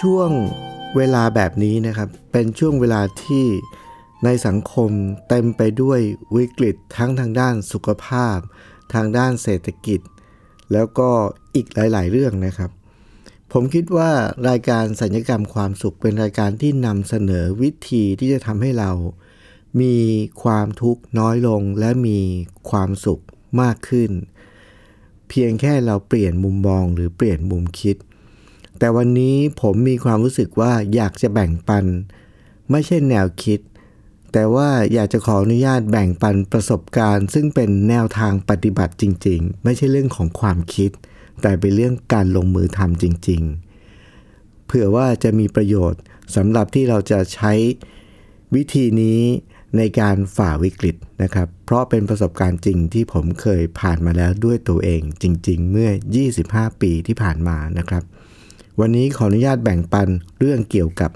ช่วงเวลาแบบนี้นะครับ เป็นช่วงเวลาที่ในสังคมเต็มไปด้วยวิกฤตทั้งทางด้านสุขภาพ ทางด้านเศรษฐกิจ แล้วก็อีกหลาย ๆ เรื่องนะครับ ผมคิดว่ารายการสัญญกรรมความสุขเป็นรายการที่นำเสนอวิธีที่จะทำให้เรา มีความทุกข์น้อยลงและมีความสุขมากขึ้น เพียงแค่เราเปลี่ยนมุมมองหรือเปลี่ยนมุมคิด แต่วันนี้ผมมีความรู้สึกว่าอยากจะแบ่งปัน ไม่ใช่แนวคิด แต่ว่าอยากจะขออนุญาตแบ่งปันประสบการณ์ ซึ่งเป็นแนวทางปฏิบัติจริง ๆ ไม่ใช่เรื่องของความคิด แต่เป็นเรื่องการลงมือทำจริง ๆ เผื่อว่าจะมีประโยชน์สำหรับที่เราจะใช้วิธีนี้ในการฝ่าวิกฤตนะครับ เพราะเป็นประสบการณ์จริงที่ผมเคยผ่านมาแล้วด้วยตัวเองจริง ๆ เมื่อ 25 ปีที่ผ่านมานะครับ วันนี้ขออนุญาตแบ่งปันเรื่องเกี่ยวกับ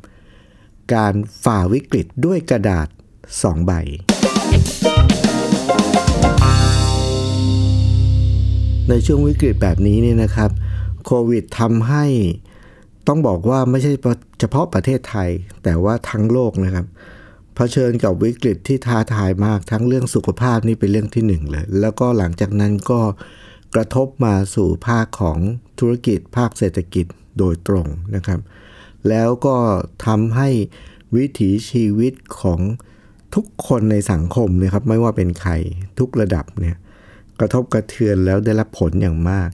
การฝ่าวิกฤตด้วยกระดาษ 2 ใบ ในช่วงวิกฤตแบบนี้เนี่ยนะครับโควิดทำให้ต้องบอกว่าไม่ใช่เฉพาะประเทศไทย แต่ว่าทั้งโลกนะครับเผชิญกับวิกฤตที่ท้าทายมากทั้งเรื่องสุขภาพนี่เป็นเรื่องที่หนึ่งเลย แล้วก็หลังจากนั้นก็กระทบมาสู่ภาคของธุรกิจภาคเศรษฐกิจ โดยตรงนะครับ แล้วก็ทำให้วิถีชีวิตของทุกคนในสังคมนะครับ ไม่ว่าเป็นใครทุกระดับเนี่ยกระทบกระเทือนแล้วได้รับผลอย่างมาก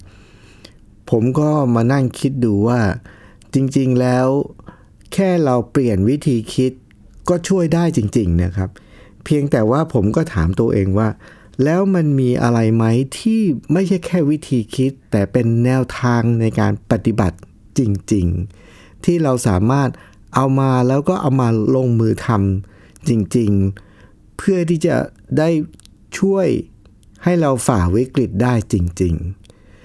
ผมก็มานั่งคิดดูว่าจริงๆแล้ว แค่เราเปลี่ยนวิธีคิดก็ช่วยได้จริง ๆนะครับ เพียงแต่ว่าผมก็ถามตัวเองว่า แล้วมันมีอะไรไหมที่ไม่ใช่แค่วิธีคิด แต่เป็นแนวทางในการปฏิบัติ จริง ๆ ที่เราสามารถเอามาแล้วก็เอามาลงมือทำจริง ๆ เพื่อที่จะได้ช่วยให้เราฝ่าวิกฤตได้จริง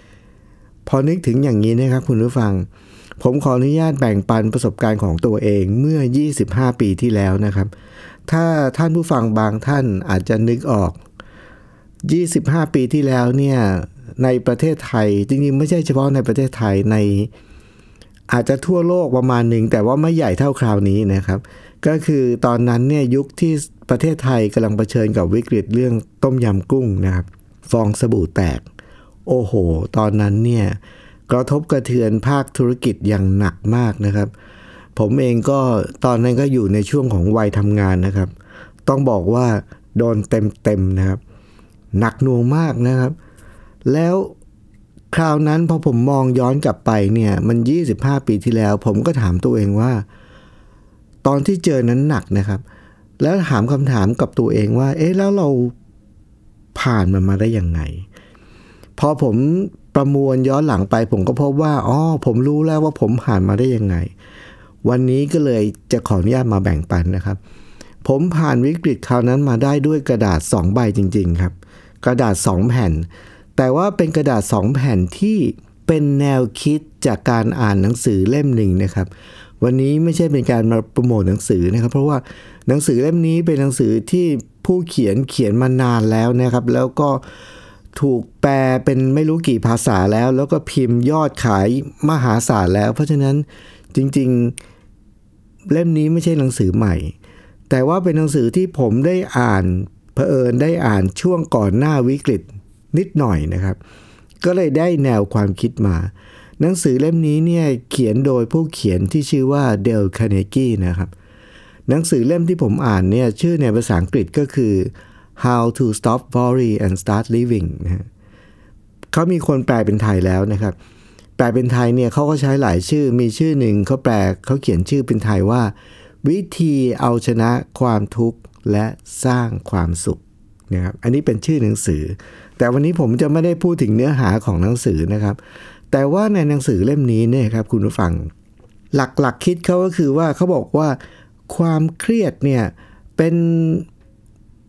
ๆ พอนึกถึงอย่างนี้นะครับคุณผู้ฟัง ผมขออนุญาตแบ่งปันประสบการณ์ของตัวเองเมื่อ 25 ปีที่แล้วนะครับ ถ้าท่านผู้ฟังบางท่านอาจจะนึกออก 25 ปีที่แล้วเนี่ยในประเทศไทยจริงๆ ไม่ใช่เฉพาะในประเทศไทยใน อาจจะทั่วโลกประมาณหนึ่งแต่ว่าไม่ใหญ่เท่าคราวนี้นะครับ ก็คือตอนนั้นเนี่ยยุคที่ประเทศไทยกำลังเผชิญกับวิกฤตเรื่องต้มยำกุ้งนะครับ ฟองสบู่แตก โอ้โห ตอนนั้นเนี่ยกระทบกระเทือนภาคธุรกิจอย่างหนักมากนะครับ ผมเองก็ตอนนั้นก็อยู่ในช่วงของวัยทำงานนะครับ ต้องบอกว่าโดนเต็มๆนะครับ หนักหน่วงมากนะครับ แล้ว คราวนั้นพอผมมองย้อนกลับไปเนี่ยมัน 25 ปีที่แล้ว ผมก็ถามตัวเองว่า ตอนที่เจอนั้นหนักนะครับ แล้วถามคำถามกับตัวเองว่า เอ๊ะแล้วเราผ่านมันมาได้ยังไง พอผมประมวลย้อนหลังไป ผมก็พบว่าอ๋อผมรู้แล้วว่าผมผ่านมาได้ยังไง วันนี้ก็เลยจะขออนุญาตมาแบ่งปันนะครับ ผมผ่านวิกฤตคราวนั้นมาได้ด้วยกระดาษ 2 ใบจริง ๆ ครับ กระดาษ 2 แผ่น แต่ว่าเป็นกระดาษ2แผ่นที่เป็นแนวคิดจากการอ่านหนังสือเล่มหนึ่งนะครับ วันนี้ไม่ใช่เป็นการมาโปรโมทหนังสือนะครับ เพราะว่าหนังสือเล่มนี้เป็นหนังสือที่ผู้เขียนเขียนมานานแล้วนะครับ แล้วก็ถูกแปลเป็นไม่รู้กี่ภาษาแล้ว แล้วก็พิมพ์ยอดขายมหาศาลแล้ว เพราะฉะนั้นจริงๆเล่มนี้ไม่ใช่หนังสือใหม่ แต่ว่าเป็นหนังสือที่ผมได้อ่านเผอิญได้อ่านช่วงก่อนหน้าวิกฤต นิดหน่อยนะครับ ก็เลยได้แนวความคิดมา หนังสือเล่มนี้เนี่ยเขียนโดยผู้เขียนที่ชื่อว่าเดลคาเนกี้นะครับ หนังสือเล่มที่ผมอ่านเนี่ยชื่อในภาษาอังกฤษก็คือ How to Stop Worry and Start Living นะฮะเขามีคนแปลเป็นไทยแล้วนะครับ แปลเป็นไทยเนี่ยเขาก็ใช้หลายชื่อ มีชื่อหนึ่งเขาแปลเขาเขียนชื่อเป็นไทยว่า วิธีเอาชนะความทุกข์และสร้างความสุขนะครับ อันนี้เป็นชื่อหนังสือ แต่วันนี้ผมจะไม่ได้พูดถึงเนื้อหาของหนังสือนะครับ แต่ว่าในหนังสือเล่มนี้เนี่ยครับคุณผู้ฟัง หลักๆคิดเขาก็คือว่าเขาบอกว่าความเครียดเนี่ยเป็น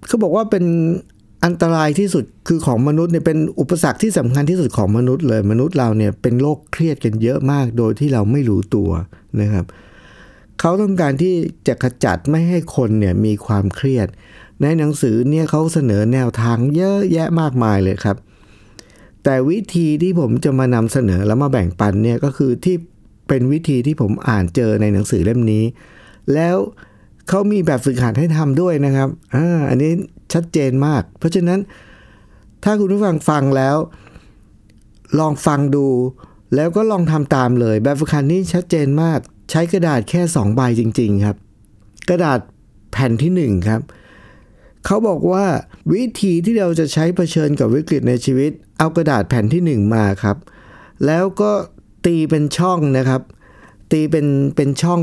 เขาบอกว่าเป็นอันตรายที่สุดคือของมนุษย์เนี่ยเป็นอุปสรรคที่สำคัญที่สุดของมนุษย์เลย มนุษย์เราเนี่ยเป็นโรคเครียดกันเยอะมากโดยที่เราไม่รู้ตัวนะครับ เขาต้องการที่จะขจัดไม่ให้คนเนี่ยมีความเครียด ในหนังสือเนี่ยเขาเสนอแนวทางเยอะแยะมากมายเลยครับ แต่วิธีที่ผมจะมานำเสนอแล้วมาแบ่งปันเนี่ยก็คือที่เป็นวิธีที่ผมอ่านเจอในหนังสือเล่มนี้ แล้วเขามีแบบฝึกหัดให้ทำด้วยนะครับอ่าอันนี้ชัดเจนมาก เพราะฉะนั้นถ้าคุณผู้ฟังฟังแล้ว ลองฟังดู แล้วก็ลองทำตามเลย แบบฝึกหัดนี้ชัดเจนมาก ใช้กระดาษแค่2ใบจริง ๆ ครับ กระดาษแผ่นที่1ครับเขาบอกว่าวิธีที่เราจะใช้เผชิญกับวิกฤตในชีวิต เอากระดาษแผ่นที่ 1 มาครับ แล้วก็ตีเป็นช่องนะครับ ตีเป็นเป็นช่อง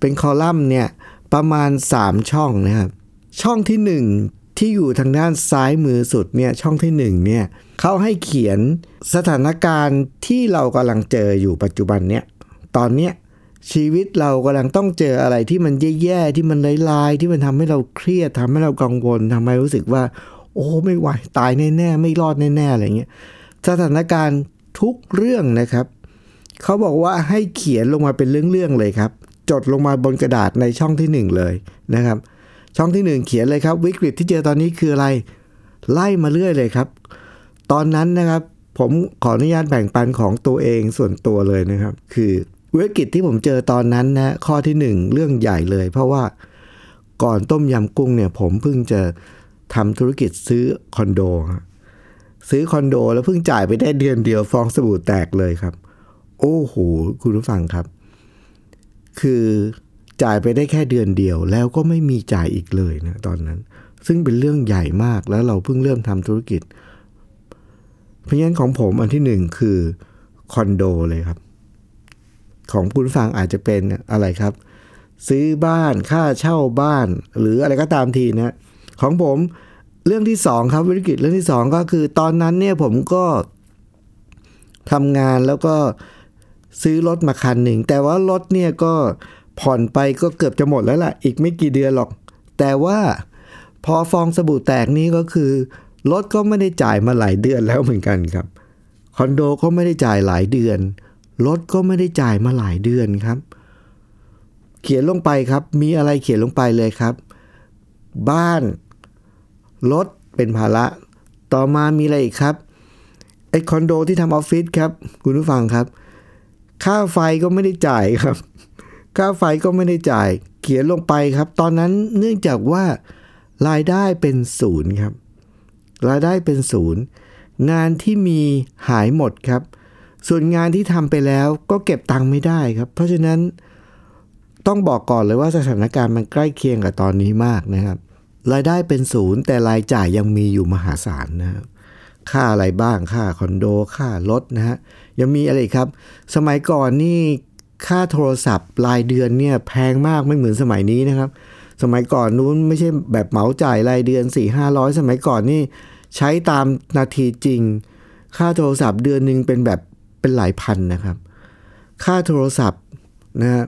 เป็นคอลัมน์เนี่ยประมาณ 3 ช่องนะครับ ช่องที่ 1 ที่อยู่ทางด้านซ้ายมือสุดเนี่ยช่องที่1เนี่ยเขาให้เขียนสถานการณ์ที่เรากำลังเจออยู่ปัจจุบันเนี่ยตอนเนี้ย ชีวิตเรากำลังต้องเจออะไรที่มันแย่ๆที่มันร้ายๆที่มันทำให้เราเครียดทำให้เรากังวลทำให้รู้สึกว่า โอ้ไม่ไหวตายแน่ๆไม่รอดแน่ๆอะไรเงี้ยสถานการณ์ทุกเรื่องนะครับ เขาบอกว่าให้เขียนลงมาเป็นเรื่องๆเลยครับ จดลงมาบนกระดาษในช่องที่ 1 เลยนะครับ ช่องที่ 1 เขียนเลยครับ วิกฤตที่เจอตอนนี้คืออะไร ไล่มาเรื่อยเลยครับ ตอนนั้นนะครับ ผมขออนุญาตแบ่งปันของตัวเองส่วนตัวเลยนะครับ คือ วิกฤตที่ผมเจอตอนนั้นนะข้อที่ 1 เรื่องใหญ่เลย เพราะว่าก่อนต้มยำกุ้งเนี่ย ผมเพิ่งจะทำธุรกิจซื้อคอนโด ซื้อคอนโดแล้วเพิ่งจ่ายไปได้เดือนเดียวฟองสบู่แตกเลยครับ โอ้โห คุณผู้ฟังครับ คือจ่ายไปได้แค่เดือนเดียว แล้วก็ไม่มีจ่ายอีกเลยนะตอนนั้น ซึ่งเป็นเรื่องใหญ่มากแล้วเราเพิ่งเริ่มทำธุรกิจ เพราะฉะนั้นของผมอันที่หนึ่งคือคอนโดเลยครับ ของคุณฟังอาจจะเป็นอะไรครับ ซื้อบ้านค่าเช่าบ้าน หรืออะไรก็ตามทีนะของผมเรื่องที่สองครับวิกฤตเรื่องที่สองก็คือ ตอนนั้นเนี่ยผมก็ทำงานแล้วก็ซื้อรถมาคันหนึ่ง แต่ว่ารถเนี่ยก็ผ่อนไปก็เกือบจะหมดแล้วล่ะ อีกไม่กี่เดือนหรอก แต่ว่าพอฟองสบู่แตกนี้ก็คือรถก็ไม่ได้จ่ายมาหลายเดือนแล้วเหมือนกันครับ คอนโดก็ไม่ได้จ่ายหลายเดือน รถก็ไม่ได้จ่ายมาหลายเดือนครับ เขียนลงไปครับ มีอะไรเขียนลงไปเลยครับ บ้าน รถเป็นภาระ ต่อมามีอะไรอีกครับ ไอคอนโดที่ทำออฟฟิศครับ คุณผู้ฟังครับ ค่าไฟก็ไม่ได้จ่ายครับ ค่าไฟก็ไม่ได้จ่าย เขียนลงไปครับ ตอนนั้นเนื่องจากว่ารายได้เป็นศูนย์ครับ รายได้เป็นศูนย์ งานที่มีหายหมดครับ ส่วนงานที่ทำไปแล้วก็เก็บตังค์ไม่ได้ครับ เพราะฉะนั้นต้องบอกก่อนเลยว่าสถานการณ์มันใกล้เคียงกับตอนนี้มากนะครับ รายได้เป็นศูนย์แต่รายจ่ายยังมีอยู่มหาศาลนะครับค่าอะไรบ้างค่าคอนโด ค่ารถนะฮะยังมีอะไรอีกครับ สมัยก่อนนี่ค่าโทรศัพท์รายเดือนเนี่ยแพงมากไม่เหมือนสมัยนี้นะครับ สมัยก่อนนู้นไม่ใช่แบบเหมาจ่ายรายเดือน 4 5 0 0 สมัยก่อนนี่ใช้ตามนาทีจริง ค่าโทรศัพท์เดือนหนึ่งเป็นแบบ เป็นหลายพันนะครับ ค่าโทรศัพท์นะฮะ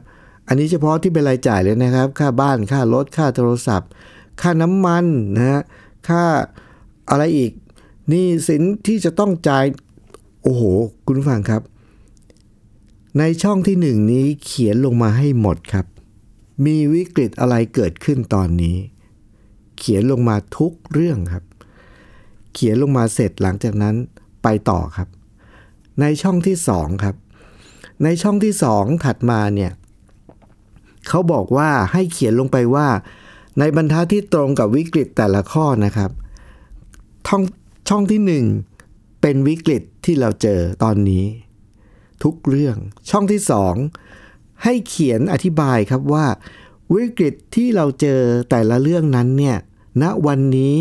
อันนี้เฉพาะที่เป็นรายจ่ายเลยนะครับ ค่าบ้านค่ารถค่าโทรศัพท์ ค่าน้ำมันนะฮะค่าอะไรอีกนี่สินที่จะต้องจ่ายโอ้โห คุณผู้ฟังครับ ในช่องที่หนึ่งนี้เขียนลงมาให้หมดครับ มีวิกฤตอะไรเกิดขึ้นตอนนี้ เขียนลงมาทุกเรื่องครับ เขียนลงมาเสร็จหลังจากนั้นไปต่อครับ ในช่องที่สองครับ ในช่องที่สองถัดมาเนี่ยเขาบอกว่าให้เขียนลงไปว่า ในบรรทัดที่ตรงกับวิกฤตแต่ละข้อนะครับช่องช่องที่หนึ่งเป็นวิกฤตที่เราเจอตอนนี้ ทุกเรื่องช่องที่สองให้เขียนอธิบายครับว่า วิกฤตที่เราเจอแต่ละเรื่องนั้นเนี่ยณวันนี้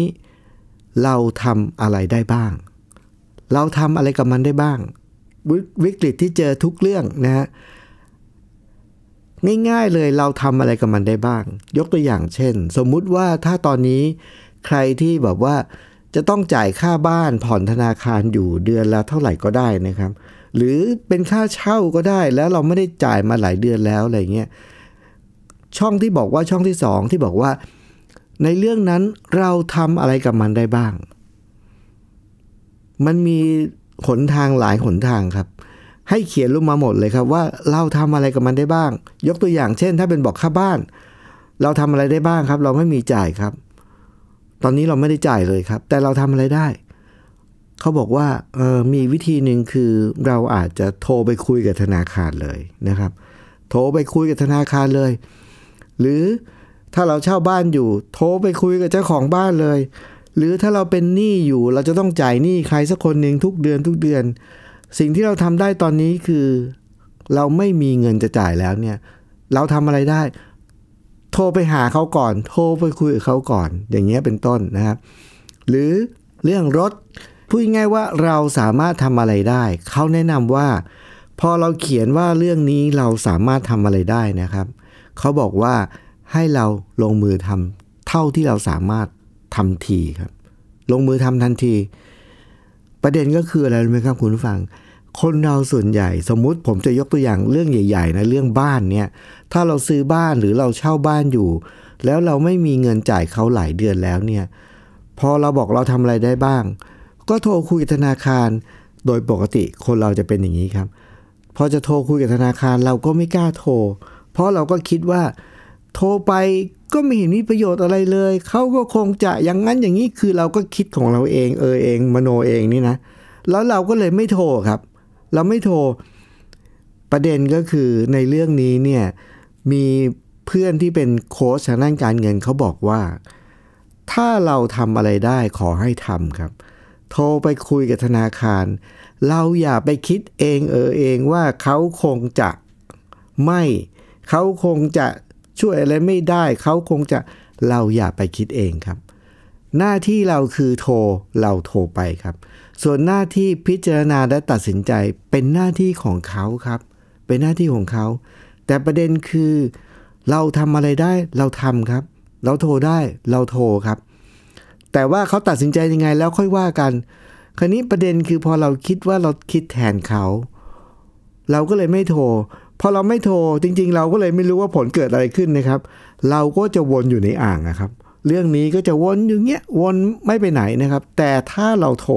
เราทำอะไรได้บ้าง เราทำอะไรกับมันได้บ้าง วิกฤตที่เจอทุกเรื่องนะฮะง่ายๆเลยเราทำอะไรกับมันได้บ้าง ยกตัวอย่างเช่น สมมุติว่าถ้าตอนนี้ใครที่แบบว่าจะต้องจ่ายค่าบ้านผ่อนธนาคารอยู่เดือนละเท่าไหร่ก็ได้นะครับ หรือเป็นค่าเช่าก็ได้แล้วเราไม่ได้จ่ายมาหลายเดือนแล้วอะไรเงี้ยช่องที่บอกว่าช่องที่สองที่บอกว่า ในเรื่องนั้นเราทำอะไรกับมันได้บ้าง มันมี หนทางหลายหนทางครับ ให้เขียนลงมาหมดเลยครับ ว่าเราทำอะไรกับมันได้บ้าง ยกตัวอย่างเช่น ถ้าเป็นบอกค่าบ้าน เราทำอะไรได้บ้างครับ เราไม่มีจ่ายครับ ตอนนี้เราไม่ได้จ่ายเลยครับ แต่เราทำอะไรได้เขาบอกว่าออมีวิธีหนึ่งคือเราอาจจะโทรไปคุยกับธนาคารเลยนะครับ โทรไปคุยกับธนาคารเลย หรือถ้าเราเช่าบ้านอยู่ โทรไปคุยกับเจ้าของบ้านเลย หรือถ้าเราเป็นหนี้อยู่เราจะต้องจ่ายหนี้ใครสักคนหนึ่งทุกเดือนทุกเดือน สิ่งที่เราทำได้ตอนนี้คือ เราไม่มีเงินจะจ่ายแล้วเนี่ย เราทำอะไรได้ โทรไปหาเขาก่อน โทรไปคุยกับเขาก่อน อย่างเงี้ยเป็นต้นนะครับ หรือเรื่องรถพูดง่ายว่าเราสามารถทำอะไรได้ เขาแนะนำว่า พอเราเขียนว่าเรื่องนี้เราสามารถทำอะไรได้นะครับ เขาบอกว่าให้เราลงมือทำเท่าที่เราสามารถ ทำทีครับ ลงมือทำทันที ประเด็นก็คืออะไรรู้ไหมครับคุณผู้ฟัง คนเราส่วนใหญ่สมมุติผมจะยกตัวอย่างเรื่องใหญ่ๆนะเรื่องบ้านเนี่ย ถ้าเราซื้อบ้านหรือเราเช่าบ้านอยู่ แล้วเราไม่มีเงินจ่ายเขาหลายเดือนแล้วเนี่ย พอเราบอกเราทำอะไรได้บ้าง ก็โทรคุยกับธนาคาร โดยปกติคนเราจะเป็นอย่างนี้ครับ พอจะโทรคุยกับธนาคารเราก็ไม่กล้าโทร เพราะเราก็คิดว่า โทรไปก็ไม่เห็นมีประโยชน์อะไรเลย เขาก็คงจะอย่างนั้นอย่างนี้คือเราก็คิดของเราเองเออเองมโนเองนี่นะ แล้วเราก็เลยไม่โทรครับ เราไม่โทรประเด็นก็คือในเรื่องนี้เนี่ยมีเพื่อนที่เป็นโค้ชทางด้านการเงินเขาบอกว่า ถ้าเราทำอะไรได้ขอให้ทำครับ โทรไปคุยกับธนาคาร เราอย่าไปคิดเองเออเองว่าเขาคงจะไม่เขาคงจะ ช่วยอะไรไม่ได้เขาคงจะเราอย่าไปคิดเองครับ หน้าที่เราคือโทรเราโทรไปครับ ส่วนหน้าที่พิจารณาและตัดสินใจเป็นหน้าที่ของเขาครับ เป็นหน้าที่ของเขา แต่ประเด็นคือ เราทำอะไรได้เราทำครับ เราโทรได้เราโทรครับ แต่ว่าเขาตัดสินใจยังไงแล้วค่อยว่ากัน คราวนี้ประเด็นคือพอเราคิดว่าเราคิดแทนเขา เราก็เลยไม่โทร พอเราไม่โทรจริง ๆ เราก็เลยไม่รู้ว่าผลเกิดอะไรขึ้นนะครับ เราก็จะวนอยู่ในอ่างนะครับ เรื่องนี้ก็จะวนอยู่เงี้ยวนไม่ไปไหนนะครับ แต่ถ้าเราโทร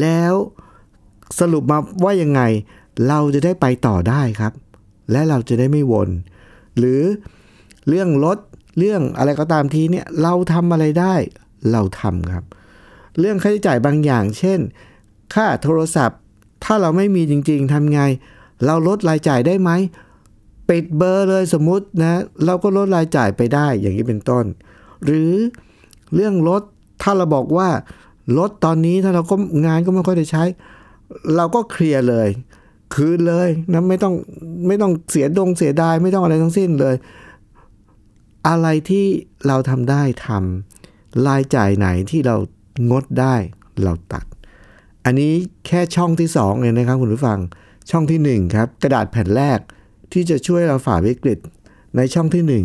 แล้วสรุปมาว่ายังไง เราจะได้ไปต่อได้ครับ และเราจะได้ไม่วน หรือเรื่องรถเรื่องอะไรก็ตามทีเนี่ยเราทำอะไรได้เราทำครับ เรื่องค่าใช้จ่ายบางอย่าง เช่น ค่าโทรศัพท์ ถ้าเราไม่มีจริง ๆทำไง เราลดรายจ่ายได้ไหมปิดเบอร์เลยสมมตินะเราก็ลดรายจ่ายไปได้อย่างนี้เป็นต้น หรือเรื่องรถถ้าเราบอกว่ารถตอนนี้ถ้าเราก็งานก็ไม่ค่อยได้ใช้ เราก็เคลียร์เลย คืนเลยนะไม่ต้องไม่ต้องเสียดงเสียดายไม่ต้องอะไรทั้งสิ้นเลย อะไรที่เราทำได้ทำรายจ่ายไหนที่เรางดได้เราตัด อันนี้แค่ช่องที่สองเลยนะครับคุณผู้ฟัง ช่องที่หนึ่งครับกระดาษแผ่นแรกที่จะช่วยเราฝ่าวิกฤต ในช่องที่หนึ่ง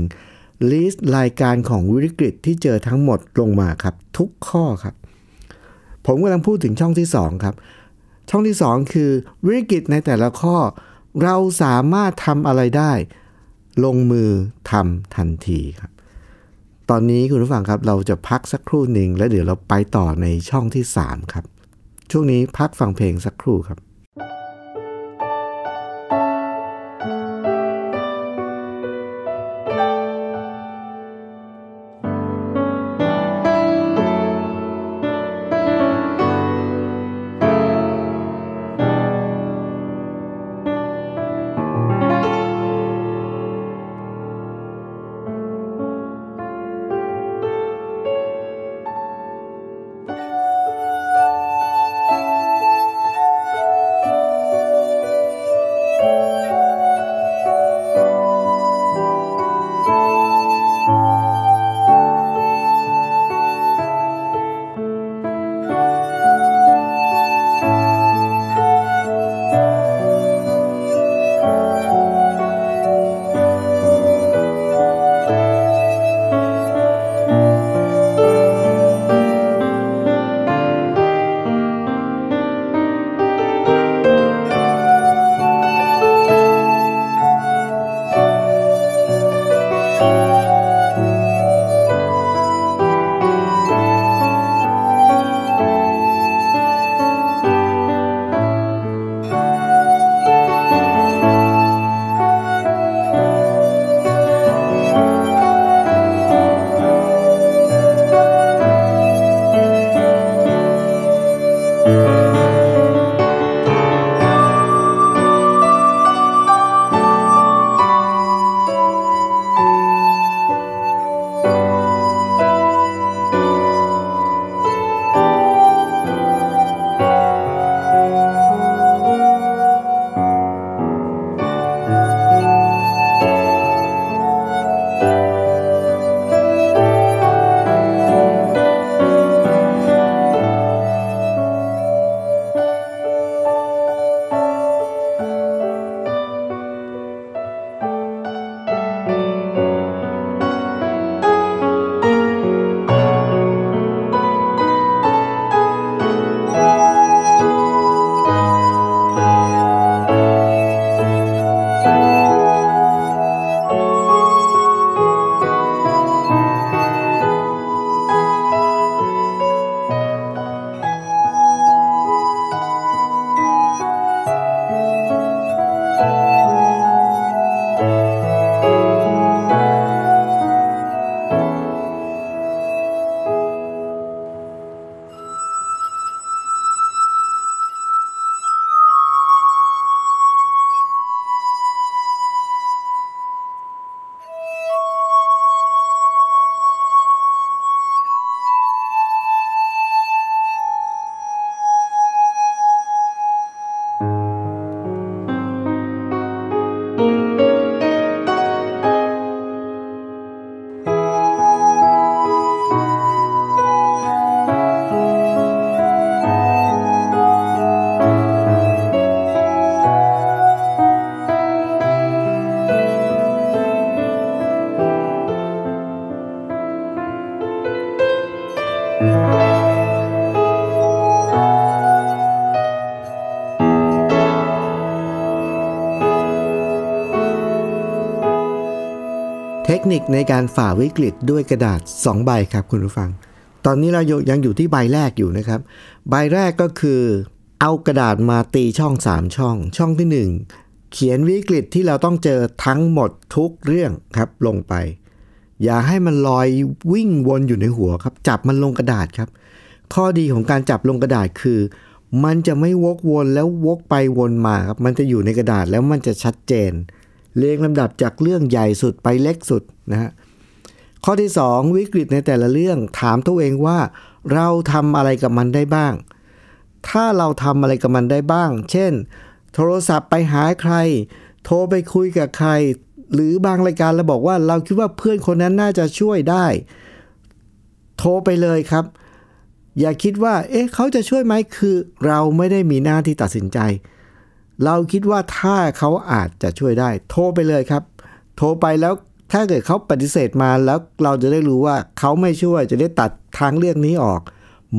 ลิสต์รายการของวิกฤตที่เจอทั้งหมดลงมาครับ ทุกข้อครับ ผมกำลังพูดถึงช่องที่สองครับ ช่องที่สองคือวิกฤตในแต่ละข้อ เราสามารถทำอะไรได้ ลงมือทำทันทีครับ ตอนนี้คุณผู้ฟังครับ เราจะพักสักครู่หนึ่งแล้วเดี๋ยวเราไปต่อในช่องที่ 3 ครับ ช่วงนี้พักฟังเพลงสักครู่ครับ「 นิคในการฝ่าวิกฤตด้วยกระดาษ 2 ใบครับคุณผู้ฟัง ตอนนี้เรายังอยู่ที่ใบแรกอยู่นะครับ ใบแรกก็คือเอากระดาษมาตีช่อง 3 ช่อง ช่องที่ 1 เขียนวิกฤตที่เราต้องเจอทั้งหมดทุกเรื่องครับลงไป อย่าให้มันลอยวิ่งวนอยู่ในหัวครับ จับมันลงกระดาษครับ ข้อดีของการจับลงกระดาษคือ มันจะไม่วกวนแล้ววกไปวนมาครับมันจะอยู่ในกระดาษแล้วมันจะชัดเจน เรียงลำดับจากเรื่องใหญ่สุดไปเล็กสุดนะฮะข้อที่ 2 วิกฤตในแต่ละเรื่องถามตัวเองว่า เราทำอะไรกับมันได้บ้าง ถ้าเราทำอะไรกับมันได้บ้าง เช่น โทรศัพท์ไปหาใคร โทรไปคุยกับใคร หรือบางรายการเราบอกว่าเราคิดว่าเพื่อนคนนั้นน่าจะช่วยได้ โทรไปเลยครับ อย่าคิดว่า เอ๊ะเขาจะช่วยไหมคือ เราไม่ได้มีหน้าที่ตัดสินใจ เราคิดว่าถ้าเขาอาจจะช่วยได้ โทรไปเลยครับ โทรไปแล้วถ้าเกิดเขาปฏิเสธมาแล้วเราจะได้รู้ว่าเขาไม่ช่วยจะได้ตัดทางเลือกนี้ออก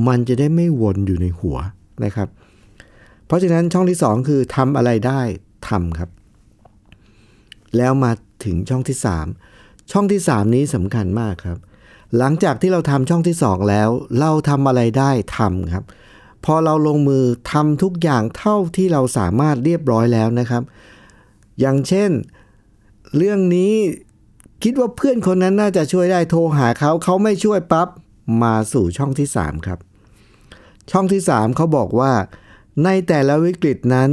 มันจะได้ไม่วนอยู่ในหัวนะครับ เพราะฉะนั้นช่องที่ 2 คือทำอะไรได้ทำครับ แล้วมาถึงช่องที่ 3 ช่องที่ 3 นี้สำคัญมากครับ หลังจากที่เราทำช่องที่ 2 แล้ว เราทำอะไรได้ทำครับ พอเราลงมือทำทุกอย่างเท่าที่เราสามารถเรียบร้อยแล้วนะครับ อย่างเช่น เรื่องนี้คิดว่าเพื่อนคนนั้นน่าจะช่วยได้โทรหาเขาเขาไม่ช่วยปับ๊บมาสู่ช่องที่ 3 ครับ ช่องที่ 3เขาบอกว่า ในแต่ละวิกฤตนั้น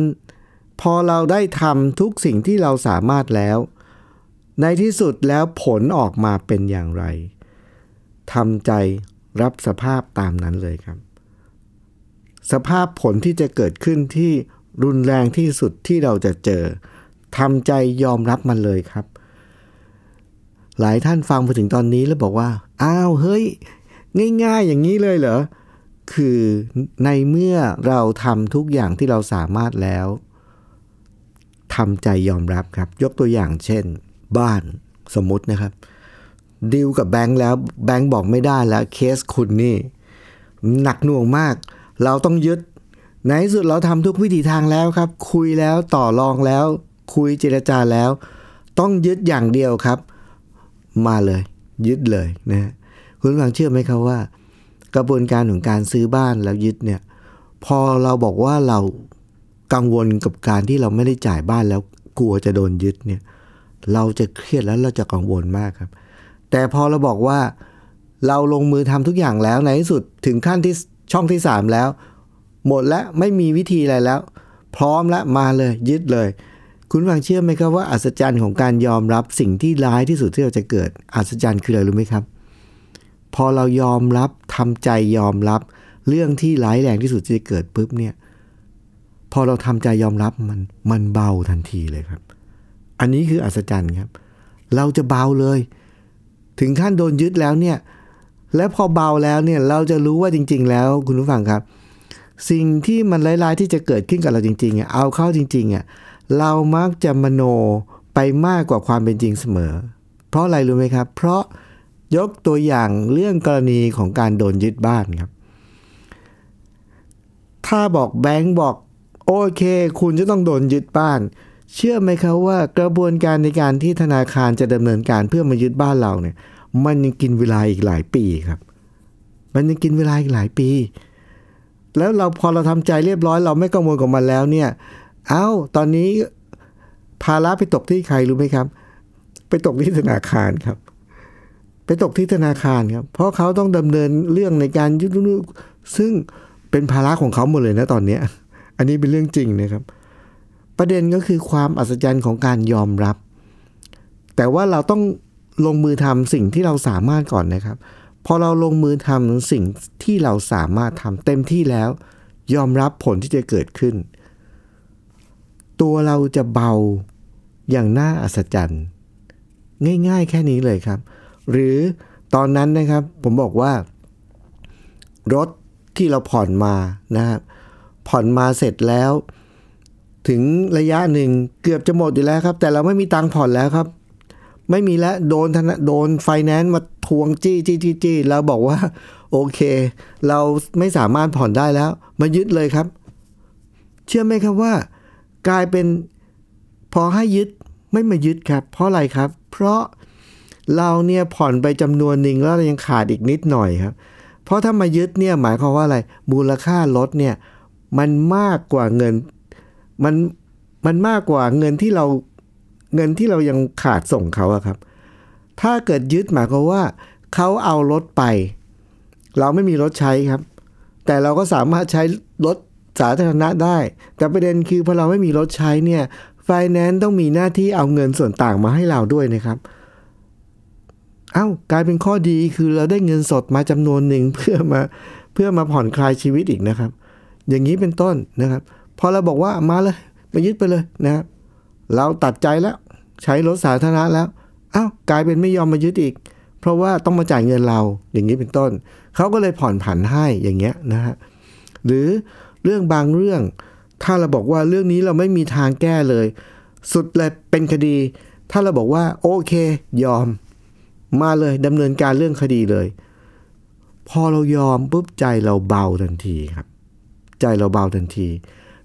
พอเราได้ทำทุกสิ่งที่เราสามารถแล้ว ในที่สุดแล้วผลออกมาเป็นอย่างไรทำใจรับสภาพตามนั้นเลยครับ สภาพผลที่จะเกิดขึ้นที่รุนแรงที่สุดที่เราจะเจอทำใจยอมรับมันเลยครับ หลายท่านฟังมาถึงตอนนี้แล้วบอกว่า อ้าวเฮ้ย ง่ายๆอย่างนี้เลยเหรอ คือในเมื่อเราทำทุกอย่างที่เราสามารถแล้วทำใจยอมรับครับ ยกตัวอย่างเช่น บ้านสมมตินะครับดีลกับแบงค์แล้วแบงค์บอกไม่ได้แล้วเคสคุณนี่ หนักหน่วงมาก เราต้องยึด ในที่สุดเราทำทุกวิถีทางแล้วครับ คุยแล้วต่อรองแล้ว คุยเจรจาแล้ว ต้องยึดอย่างเดียวครับ มาเลย ยึดเลยนะคุณฟังเชื่อไหมครับว่า กระบวนการของการซื้อบ้านแล้วยึดเนี่ยพอเราบอกว่าเรากังวลกับการที่เราไม่ได้จ่ายบ้านแล้วกลัวจะโดนยึดเนี่ยเราจะเครียดแล้วเราจะกังวลมากครับ แต่พอเราบอกว่าเราลงมือทำทุกอย่างแล้วในที่สุดถึงขั้นที่ ช่องที่ 3 แล้ว หมดแล้วไม่มีวิธีอะไรแล้ว พร้อมแล้วมาเลยยึดเลย คุณฟังเชื่อไหมครับว่าอัศจรรย์ของการยอมรับสิ่งที่ร้ายที่สุดที่เราจะเกิดอัศจรรย์คืออะไรรู้ไหมครับ พอเรายอมรับทำใจยอมรับ เรื่องที่ร้ายแรงที่สุดที่จะเกิดปุ๊บเนี่ยพอเราทำใจยอมรับมันมันเบาทันทีเลยครับ อันนี้คืออัศจรรย์ครับ เราจะเบาเลย ถึงขั้นโดนยึดแล้วเนี่ย และพอเบาแล้วเนี่ยเราจะรู้ว่าจริง ๆ แล้วคุณผู้ฟังครับ สิ่งที่มันร้ายๆที่จะเกิดขึ้นกับเราจริงๆอะเอาเข้าจริงๆอะเรามักจะมโนไปมากกว่าความเป็นจริงเสมอ เพราะอะไรรู้ไหมครับ เพราะยกตัวอย่างเรื่องกรณีของการโดนยึดบ้านครับ ถ้าบอกแบงก์บอกโอเค คุณจะต้องโดนยึดบ้าน เชื่อไหมครับว่ากระบวนการในการที่ธนาคารจะดำเนินการเพื่อมายึดบ้านเราเนี่ย มันยังกินเวลาอีกหลายปีครับ มันยังกินเวลาอีกหลายปี แล้วเราพอเราทำใจเรียบร้อย เราไม่กังวลกับมันแล้วเนี่ย เอา้า ตอนนี้ภาระไปตกที่ใครรู้ไหมครับ ไปตกที่ธนาคารครับ ไปตกที่ธนาคารครับ เพราะเขาต้องดำเนินเรื่องในการยึดซึ่งเป็นภาระของเขาหมดเลยนะตอนนี้อันนี้เป็นเรื่องจริงนะครับ ประเด็นก็คือความอัศจรรย์ของการยอมรับ แต่ว่าเราต้อง ลงมือทำสิ่งที่เราสามารถก่อนนะครับ พอเราลงมือทำสิ่งที่เราสามารถทำเต็มที่แล้ว ยอมรับผลที่จะเกิดขึ้น ตัวเราจะเบาอย่างน่าอัศจรรย์ ง่ายๆแค่นี้เลยครับ หรือตอนนั้นนะครับผมบอกว่า รถที่เราผ่อนมานะครับผ่อนมาเสร็จแล้ว ถึงระยะหนึ่งเกือบจะหมดอยู่แล้วครับ แต่เราไม่มีตังค์ผ่อนแล้วครับ ไม่มีแล้วโดนธนโดนไฟแนนซ์มาทวงจี้จี้จี้จี้แล้วบอกว่า โอเค เราไม่สามารถผ่อนได้แล้ว มายึดเลยครับ เชื่อไหมครับว่า กลายเป็นพอให้ยึดไม่มายึดครับ เพราะอะไรครับ เพราะเราเนี่ยผ่อนไปจำนวนหนึ่งแล้วเรายังขาดอีกนิดหน่อยครับ เพราะถ้ามายึดเนี่ยหมายความว่าอะไร มูลค่ารถเนี่ยมันมากกว่าเงิน มันมันมากกว่าเงินที่เรา เงินที่เรายังขาดส่งเขาอะครับ ถ้าเกิดยึดหมายความว่าเขาเอารถไป เราไม่มีรถใช้ครับ แต่เราก็สามารถใช้รถสาธารณะได้ แต่ประเด็นคือพอเราไม่มีรถใช้เนี่ยไฟแนนซ์ต้องมีหน้าที่เอาเงินส่วนต่างมาให้เราด้วยนะครับเอา้ากลายเป็นข้อดีคือเราได้เงินสดมาจำนวนหนึ่งเพื่อมาเพื่อมาผ่อนคลายชีวิตอีกนะครับ อย่างนี้เป็นต้นนะครับ พอเราบอกว่ามาเลยมายึดไปเลยนะครับ เราตัดใจแล้ว ใช้รถสาธารณะแล้วอ้าวกลายเป็นไม่ยอมมายึดอีก เพราะว่าต้องมาจ่ายเงินเราอย่างนี้เป็นต้น เขาก็เลยผ่อนผันให้อย่างเงี้ยนะฮะหรือเรื่องบางเรื่อง ถ้าเราบอกว่าเรื่องนี้เราไม่มีทางแก้เลย สุดเลยเป็นคดี ถ้าเราบอกว่าโอเค ยอม มาเลยดำเนินการเรื่องคดีเลย พอเรายอมปุ๊บใจเราเบาทันทีครับ ใจเราเบาทันที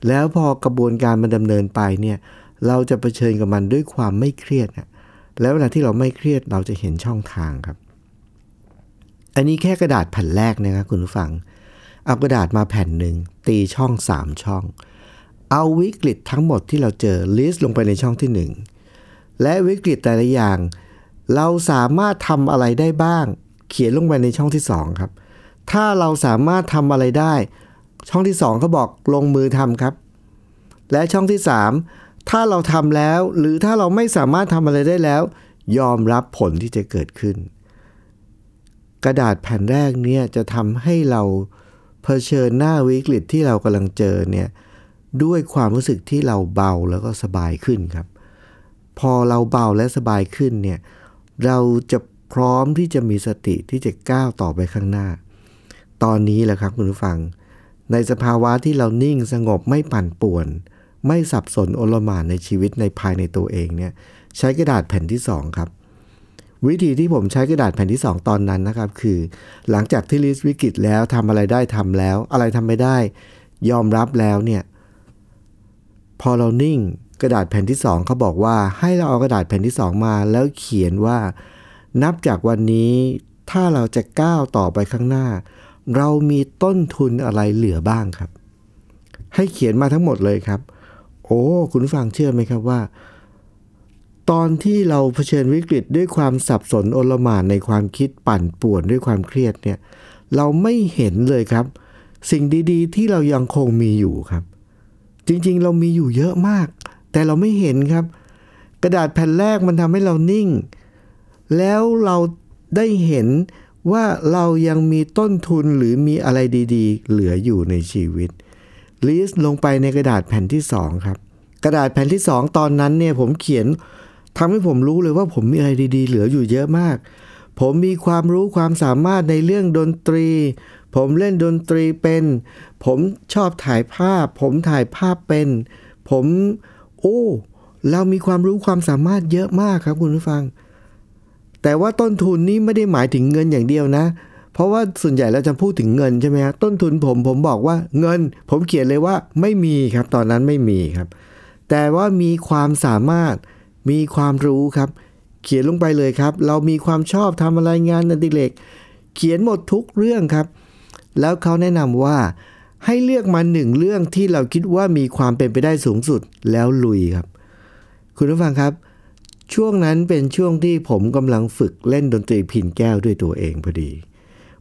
แล้วพอกระบวนการมันดำเนินไปเนี่ย เราจะะเผชิญกับมันด้วยความไม่เครียดนะแล้วเวลาที่เราไม่เครียดเราจะเห็นช่องทางครับ อันนี้แค่กระดาษแผ่นแรกนะครับคุณผู้ฟัง เอากระดาษมาแผ่นหนึ่งตีช่อง 3 ช่อง เอาวิกฤตทั้งหมดที่เราเจอลิสต์ลงไปในช่องที่ 1 และวิกฤตแต่ละอย่าง เราสามารถทำอะไรได้บ้าง เขียนลงไปในช่องที่ 2 ครับ ถ้าเราสามารถทำอะไรได้ ช่องที่2เขาบอกลงมือทำครับ และช่องที่ 3 ถ้าเราทำแล้ว หรือถ้าเราไม่สามารถทำอะไรได้แล้ว ยอมรับผลที่จะเกิดขึ้น กระดาษแผ่นแรกเนี่ยจะทำให้เราเผชิญหน้าวิกฤตที่เรากำลังเจอเนี่ยด้วยความรู้สึกที่เราเบาแล้วก็สบายขึ้นครับ พอเราเบาและสบายขึ้นเนี่ยเราจะพร้อมที่จะมีสติที่จะก้าวต่อไปข้างหน้า ตอนนี้แหละครับคุณผู้ฟัง ในสภาวะที่เรานิ่งสงบไม่ปั่นป่วน ไม่สับสนโอลหม่านในชีวิตในภายในตัวเองเนี่ยใช้กระดาษแผ่นที่ 2 ครับ วิธีที่ผมใช้กระดาษแผ่นที่ 2 ตอนนั้นนะครับ คือ หลังจากที่ลิสต์วิกฤตแล้วทำอะไรได้ทำแล้ว อะไรทำไม่ได้ ยอมรับแล้วเนี่ยพอเรานิ่งกระดาษแผ่นที่ 2เขาบอกว่าให้เราเอากระดาษแผ่นที่ 2 มาแล้วเขียนว่า นับจากวันนี้ถ้าเราจะก้าวต่อไปข้างหน้า เรามีต้นทุนอะไรเหลือบ้างครับ ให้เขียนมาทั้งหมดเลยครับ โอ้ คุณฟังเชื่อไหมครับว่า ตอนที่เราเผชิญวิกฤตด้วยความสับสนโอลหม่านในความคิดปั่นป่วนด้วยความเครียดเนี่ย เราไม่เห็นเลยครับ สิ่งดีๆ ที่เรายังคงมีอยู่ครับ จริงๆ เรามีอยู่เยอะมาก แต่เราไม่เห็นครับ กระดาษแผ่นแรกมันทำให้เรานิ่ง แล้วเราได้เห็นว่าเรายังมีต้นทุนหรือมีอะไรดี ๆ เหลืออยู่ในชีวิต ลิสต์ลงไปในกระดาษแผ่นที่2ครับ กระดาษแผ่นที่ 2 ตอนนั้นเนี่ยผมเขียนทำให้ผมรู้เลยว่าผมมีอะไรดี ๆ เหลืออยู่เยอะมาก ผมมีความรู้ความสามารถในเรื่องดนตรี ผมเล่นดนตรีเป็น ผมชอบถ่ายภาพ ผมถ่ายภาพเป็น ผมโอ้เรามีความรู้ความสามารถเยอะมากครับคุณผู้ฟัง แต่ว่าต้นทุนนี้ไม่ได้หมายถึงเงินอย่างเดียวนะ เพราะว่าส่วนใหญ่เราจะพูดถึงเงินใช่ไหมครับต้นทุนผมผมบอกว่าเงิน ผมเขียนเลยว่าไม่มีครับตอนนั้นไม่มีครับ แต่ว่ามีความสามารถมีความรู้ครับ เขียนลงไปเลยครับ เรามีความชอบทำอะไรงานอดิเรกเขียนหมดทุกเรื่องครับ แล้วเขาแนะนำว่าให้เลือกมาหนึ่งเรื่องที่เราคิดว่ามีความเป็นไปได้สูงสุดแล้วลุยครับ คุณผู้ฟังครับ ช่วงนั้นเป็นช่วงที่ผมกำลังฝึกเล่นดนตรีพินแก้วด้วยตัวเองพอดี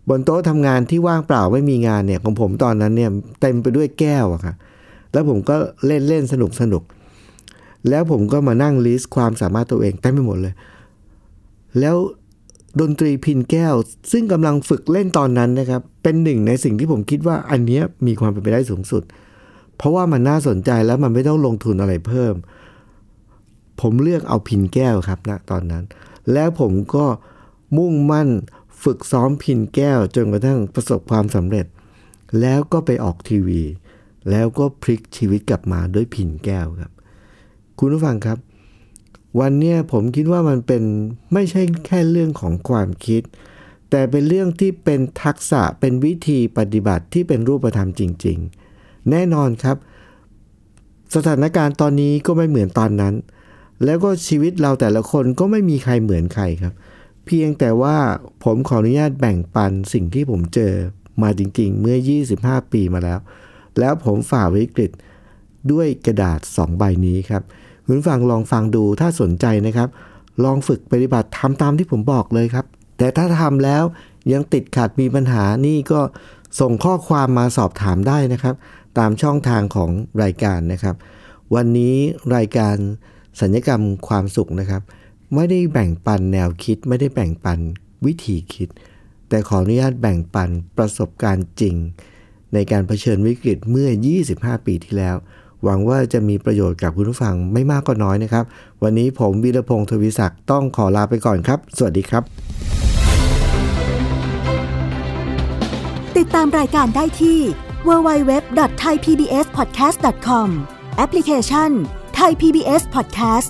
บนโต๊ะทำงานที่ว่างเปล่าไม่มีงานเนี่ยของผมตอนนั้นเนี่ยเต็มไปด้วยแก้วอะครับแล้วผมก็เล่นเล่นสนุกสนุกแล้วผมก็มานั่งลิสต์ความสามารถตัวเองเต็มไปหมดเลย แล้วดนตรีพินแก้ว ซึ่งกำลังฝึกเล่นตอนนั้นนะครับ เป็นหนึ่งในสิ่งที่ผมคิดว่าอันนี้มีความเป็นไปได้สูงสุด เพราะว่ามันน่าสนใจแล้วมันไม่ต้องลงทุนอะไรเพิ่ม ผมเลือกเอาพินแก้วครับนะตอนนั้น แล้วผมก็มุ่งมั่น ฝึกซ้อมพินแก้วจนกระทั่งประสบความสำเร็จ แล้วก็ไปออกทีวี แล้วก็พลิกชีวิตกลับมาด้วยพินแก้วครับ คุณผู้ฟังครับ วันนี้ผมคิดว่ามันเป็นไม่ใช่แค่เรื่องของความคิด แต่เป็นเรื่องที่เป็นทักษะเป็นวิธีปฏิบัติที่เป็นรูปธรรมจริง ๆ แน่นอนครับ สถานการณ์ตอนนี้ก็ไม่เหมือนตอนนั้น แล้วก็ชีวิตเราแต่ละคนก็ไม่มีใครเหมือนใครครับ เพียงแต่ว่าผมขออนุญาตแบ่งปันสิ่งที่ผมเจอมาจริงๆ เมื่อ 25 ปีมาแล้ว แล้วผมฝ่าวิกฤตด้วยกระดาษ 2 ใบนี้ครับ คุณฟังลองฟังดูถ้าสนใจนะครับ ลองฝึกปฏิบัติทำตามที่ผมบอกเลยครับ แต่ถ้าทำแล้วยังติดขัดมีปัญหานี่ก็ส่งข้อความมาสอบถามได้นะครับ ตามช่องทางของรายการนะครับ วันนี้รายการสัญญกรรมความสุขนะครับ ไม่ได้แบ่งปันแนวคิดไม่ได้แบ่งปันวิธีคิด แต่ขออนุญาตแบ่งปันประสบการณ์จริง ในการเผชิญวิกฤตเมื่อ 25 ปีที่แล้ว หวังว่าจะมีประโยชน์กับคุณผู้ฟังไม่มากก็น้อยนะครับ วันนี้ผมวีรพงศ์ทวิศักดิ์ต้องขอลาไปก่อนครับ สวัสดีครับ ติดตามรายการได้ที่ www.thaipbspodcast.com แอปพลิเคชัน Thai PBS Podcast